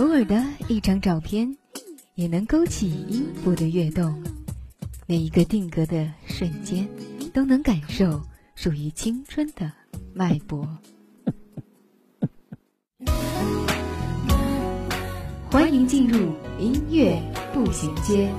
偶尔的一张照片，也能勾起音符的跃动。每一个定格的瞬间，都能感受属于青春的脉搏。欢迎进入音乐步行街。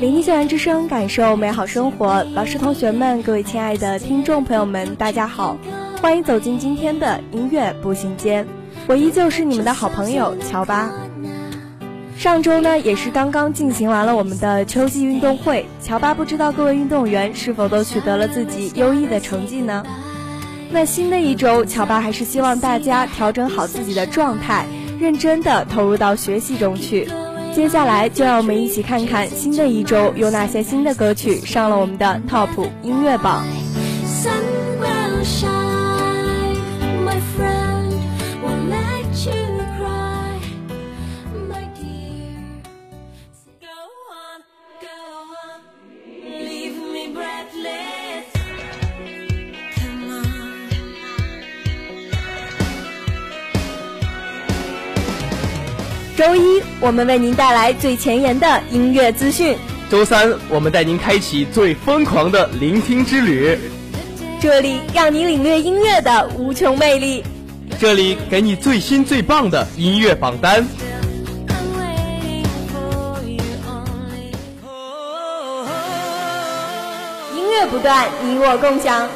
聆听校园之声，感受美好生活。老师、同学们，各位亲爱的听众朋友们，大家好，欢迎走进今天的音乐步行街。我依旧是你们的好朋友乔巴。上周呢，也是刚刚进行完了我们的秋季运动会。乔巴不知道各位运动员是否都取得了自己优异的成绩呢？那新的一周，乔巴还是希望大家调整好自己的状态，认真的投入到学习中去。接下来就让我们一起看看新的一周有哪些新的歌曲上了我们的 TOP 音乐榜。周一，我们为您带来最前沿的音乐资讯；周三，我们带您开启最疯狂的聆听之旅。这里让你领略音乐的无穷魅力，这里给你最新最棒的音乐榜单。音乐不断，你我共享。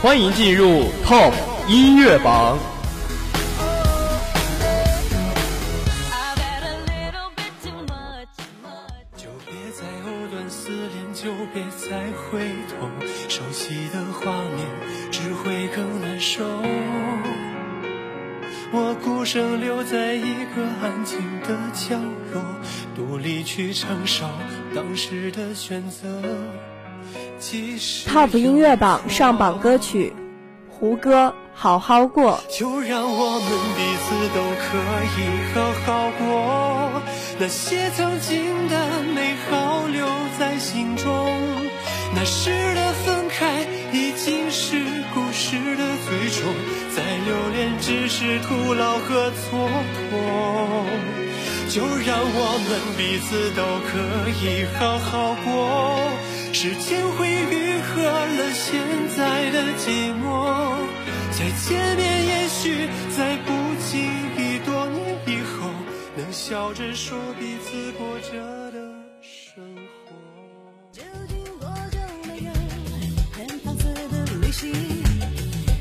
欢迎进入 TOP 音乐榜。就别再藕断丝连，就别再回头，熟悉的画面只会更难受。我孤身留在一个安静的角落，独立去承受当时的选择。Top 音乐榜上榜歌曲，胡歌《好好过》。就让我们彼此都可以好好过，那些曾经的美好留在心中，那时的分开已经是故事的最终，再留恋只是徒劳和蹉跎。就让我们彼此都可以好好过，时间会愈合了现在的寂寞，再见面，也许在不经意多年以后，能笑着说彼此过着的生活。究竟多久没有很放肆的旅行？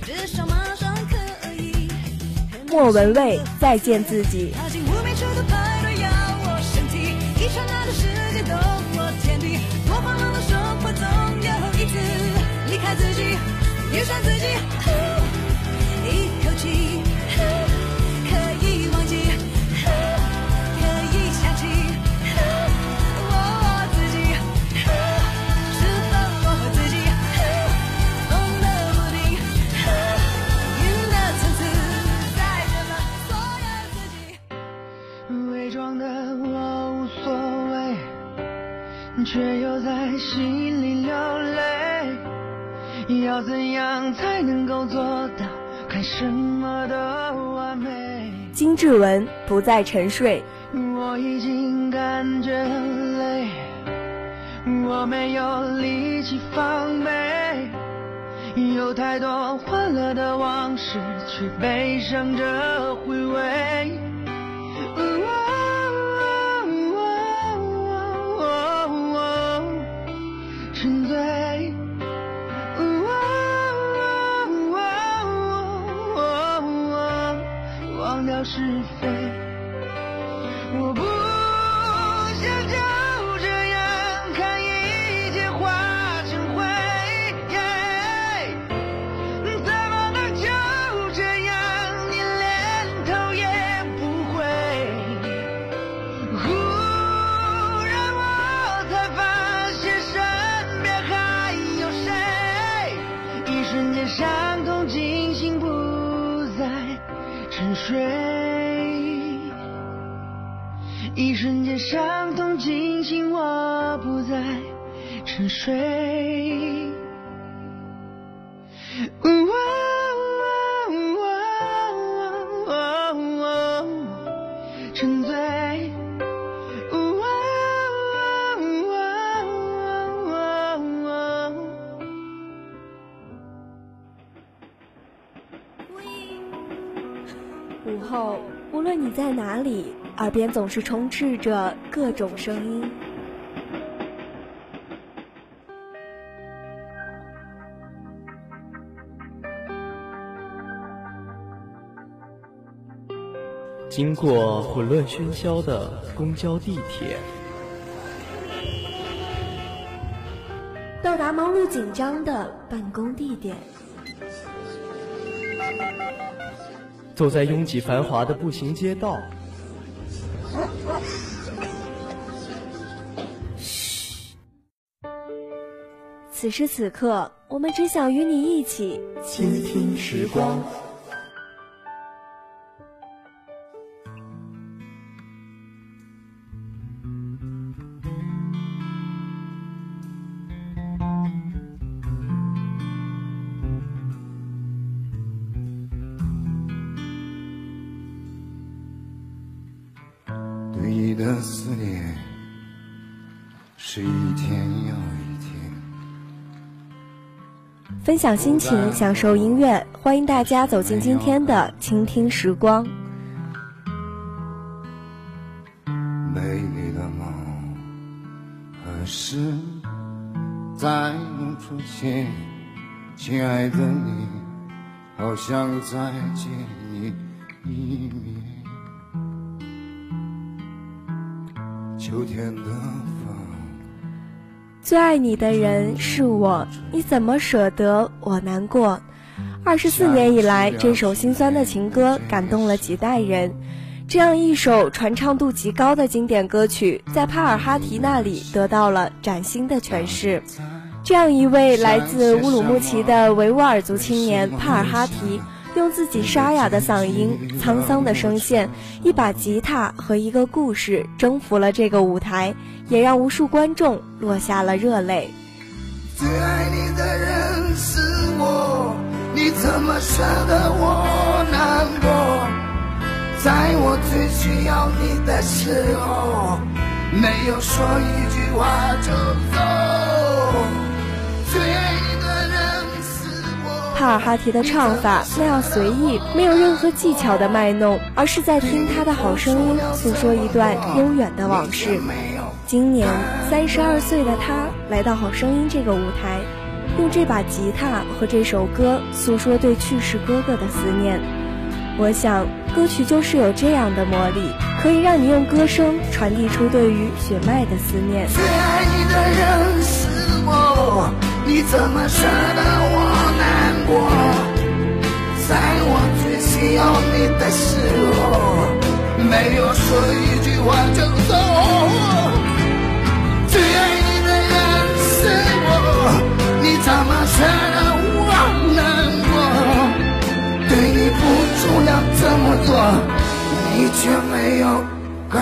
至少马上可以。莫文蔚，再见自己。文不再沉睡。我已经感觉累，我没有力气防备，有太多欢乐的往事，却悲伤着回味。是非。沉醉。午后，无论你在哪里，耳边总是充斥着各种声音。经过混乱喧嚣的公交、地铁，到达忙碌紧张的办公地点，走在拥挤繁华的步行街道，此时此刻，我们只想与你一起倾听时光。你的思念是一天又一天。分享心情，享受音乐，欢迎大家走进今天的倾听时光。美丽的梦何时再能出现？亲爱的你，好想再见你一面。最爱你的人是我，你怎么舍得我难过？二十四年以来，这首心酸的情歌感动了几代人。这样一首传唱度极高的经典歌曲，在帕尔哈提那里得到了崭新的诠释。这样一位来自乌鲁木齐的维吾尔族青年帕尔哈提，用自己沙哑的嗓音、沧桑的声线，一把吉他和一个故事，征服了这个舞台，也让无数观众落下了热泪。最爱你的人是我，你怎么舍得我难过？在我最需要你的时候，没有说一句话就走。最爱。帕尔哈提的唱法那样随意，没有任何技巧的卖弄，而是在听他的好声音诉说一段悠远的往事。今年三十二岁的他来到《好声音》这个舞台，用这把吉他和这首歌诉说对去世哥哥的思念。我想，歌曲就是有这样的魔力，可以让你用歌声传递出对于血脉的思念。最爱你的人是我，你怎么舍得我？难过？在我最需要你的时候，没有说一句话就走。最爱你的人是我，你怎么舍得我。难过？对你付出了这么多，你却没有感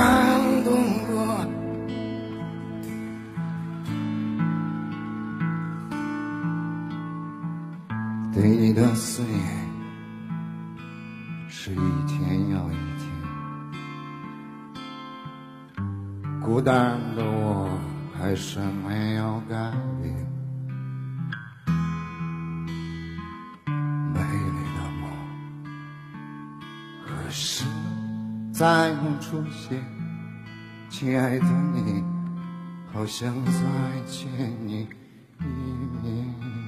对你的思念是一天又一天，孤单的我还是没有改变。美丽的梦何时再能出现？亲爱的你，好想再见你一面。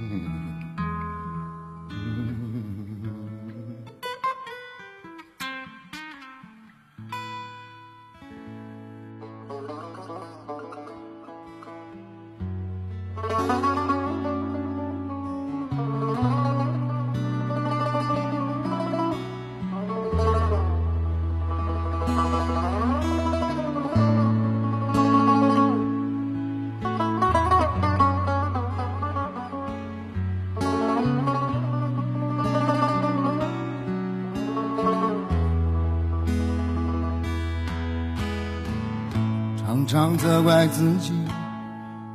常责怪自己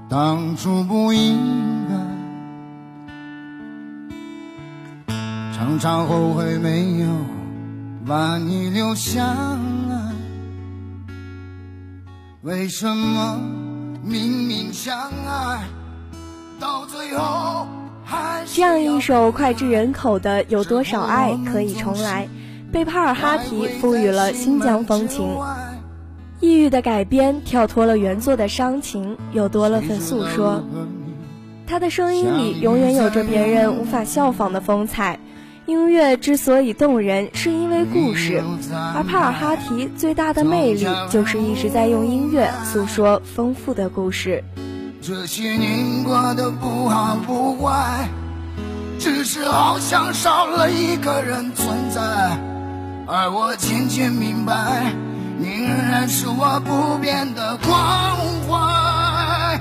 当初不应该，常常后悔没有把你留下来。为什么明明相爱，到最后还是这样一首脍炙人口的《有多少爱可以重来》，被帕尔哈提赋予了新疆风情。抑郁的改编跳脱了原作的伤情，又多了份诉说。他的声音里永远有着别人无法效仿的风采。音乐之所以动人，是因为故事，而帕尔哈提最大的魅力就是一直在用音乐诉说丰富的故事。这些年过得不好不坏，只是好像少了一个人存在，而我渐渐明白，你仍然是我不变的关怀。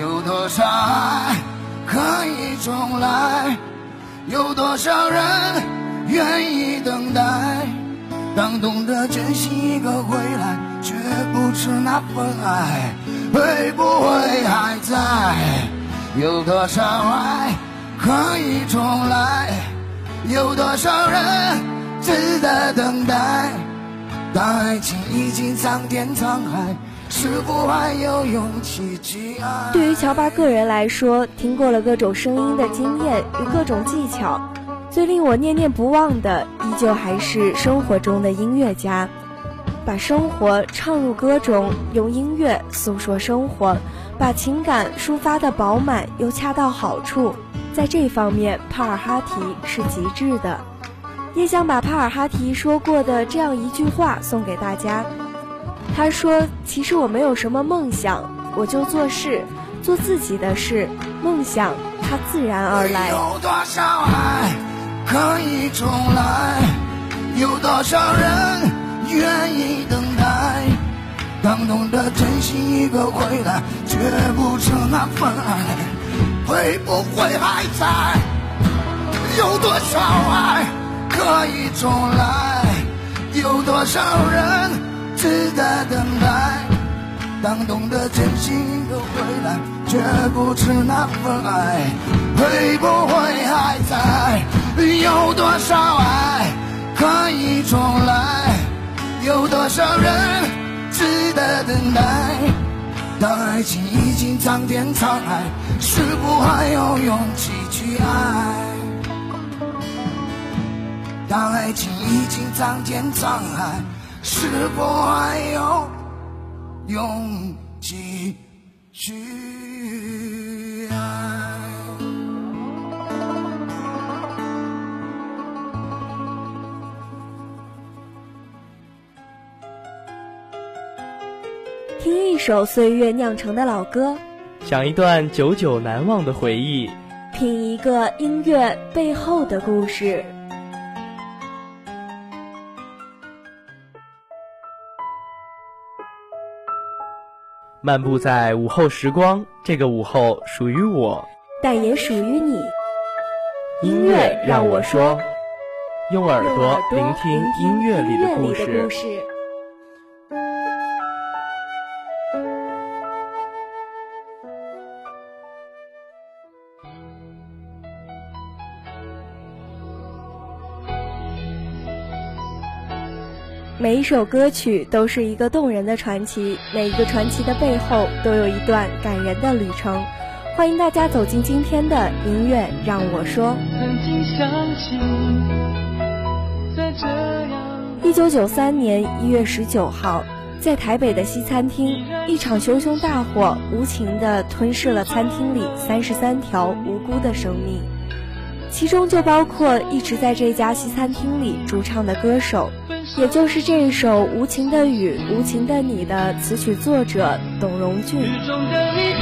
有多少爱可以重来？有多少人愿意等待？当懂得珍惜一个回来，却不知那份爱会不会还在？有多少爱可以重来？有多少人值得等待？当爱情已经苍天沧海，是否还有勇气去爱？对于乔巴个人来说，听过了各种声音的经验与各种技巧，最令我念念不忘的，依旧还是生活中的音乐家，把生活唱入歌中，用音乐诉说生活，把情感抒发的饱满又恰到好处。在这方面，帕尔哈提是极致的。也想把帕尔哈提说过的这样一句话送给大家。他说：“其实我没有什么梦想，我就做事，做自己的事，梦想它自然而来。有多少爱可以重来？有多少人愿意等待？当懂得珍惜一个回来，却不知那份爱会不会还在？有多少爱可以重来？有多少人值得等待？当懂得珍惜一个回来，却不知那份爱会不会还在？有多少爱可以重来？有多少人值得等待？当爱情已经苍天沧海，是否还有勇气去爱？当爱情已经苍天沧海，是否还有勇气去爱？听一首岁月酿成的老歌，讲一段久久难忘的回忆。品一个音乐背后的故事。漫步在午后时光，这个午后属于我。但也属于你。音乐让我说，用耳朵聆听音乐里的故事每一首歌曲都是一个动人的传奇，每一个传奇的背后都有一段感人的旅程。欢迎大家走进今天的音乐让我说。曾经相信，在这样一九九三年一月十九号，在台北的西餐厅，一场熊熊大火无情地吞噬了餐厅里三十三条无辜的生命，其中就包括一直在这家西餐厅里驻唱的歌手，也就是这一首《无情的雨，无情的你》的词曲作者董荣俊。雨中的你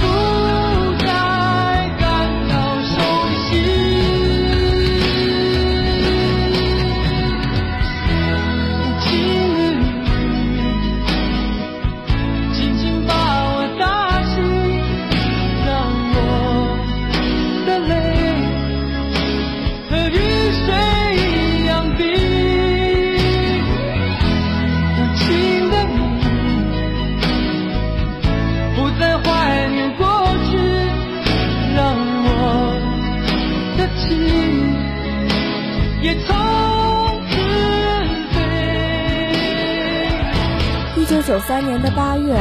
九三年的八月，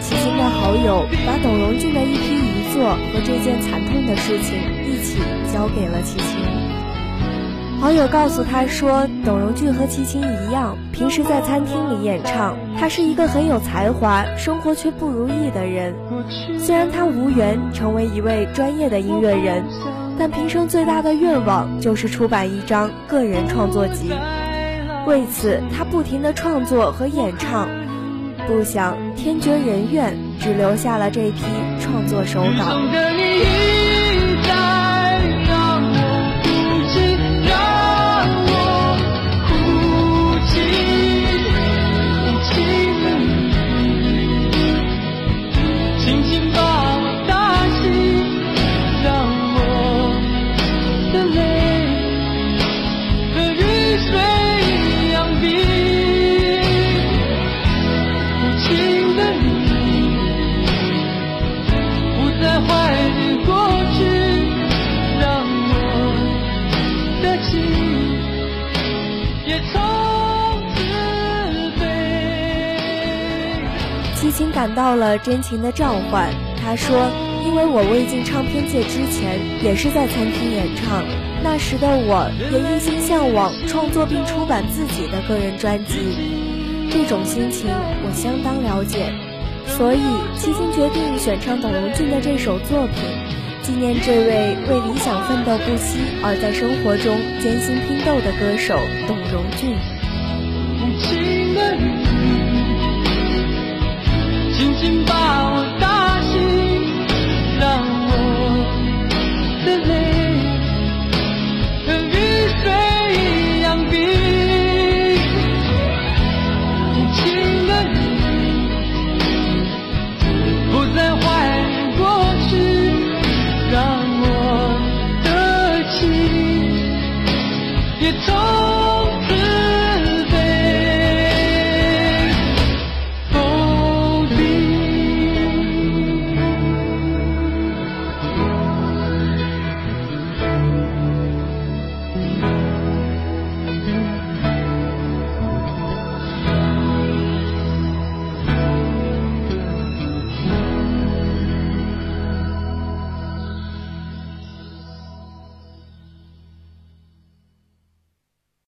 齐秦的好友把董荣俊的一批遗作和这件惨痛的事情一起交给了齐秦。好友告诉他说，董荣俊和齐秦一样，平时在餐厅里演唱。他是一个很有才华，生活却不如意的人。虽然他无缘成为一位专业的音乐人，但平生最大的愿望就是出版一张个人创作集。为此，他不停的创作和演唱。不想天绝人怨，只留下了这批创作手稿。到了真情的召唤。他说：“因为我未进唱片界之前，也是在餐厅演唱。那时的我也一心向往创作并出版自己的个人专辑，这种心情我相当了解。所以，齐秦决定选唱董荣俊的这首作品，纪念这位为理想奋斗不息而在生活中艰辛拼斗的歌手董荣俊。”情的你，轻轻把我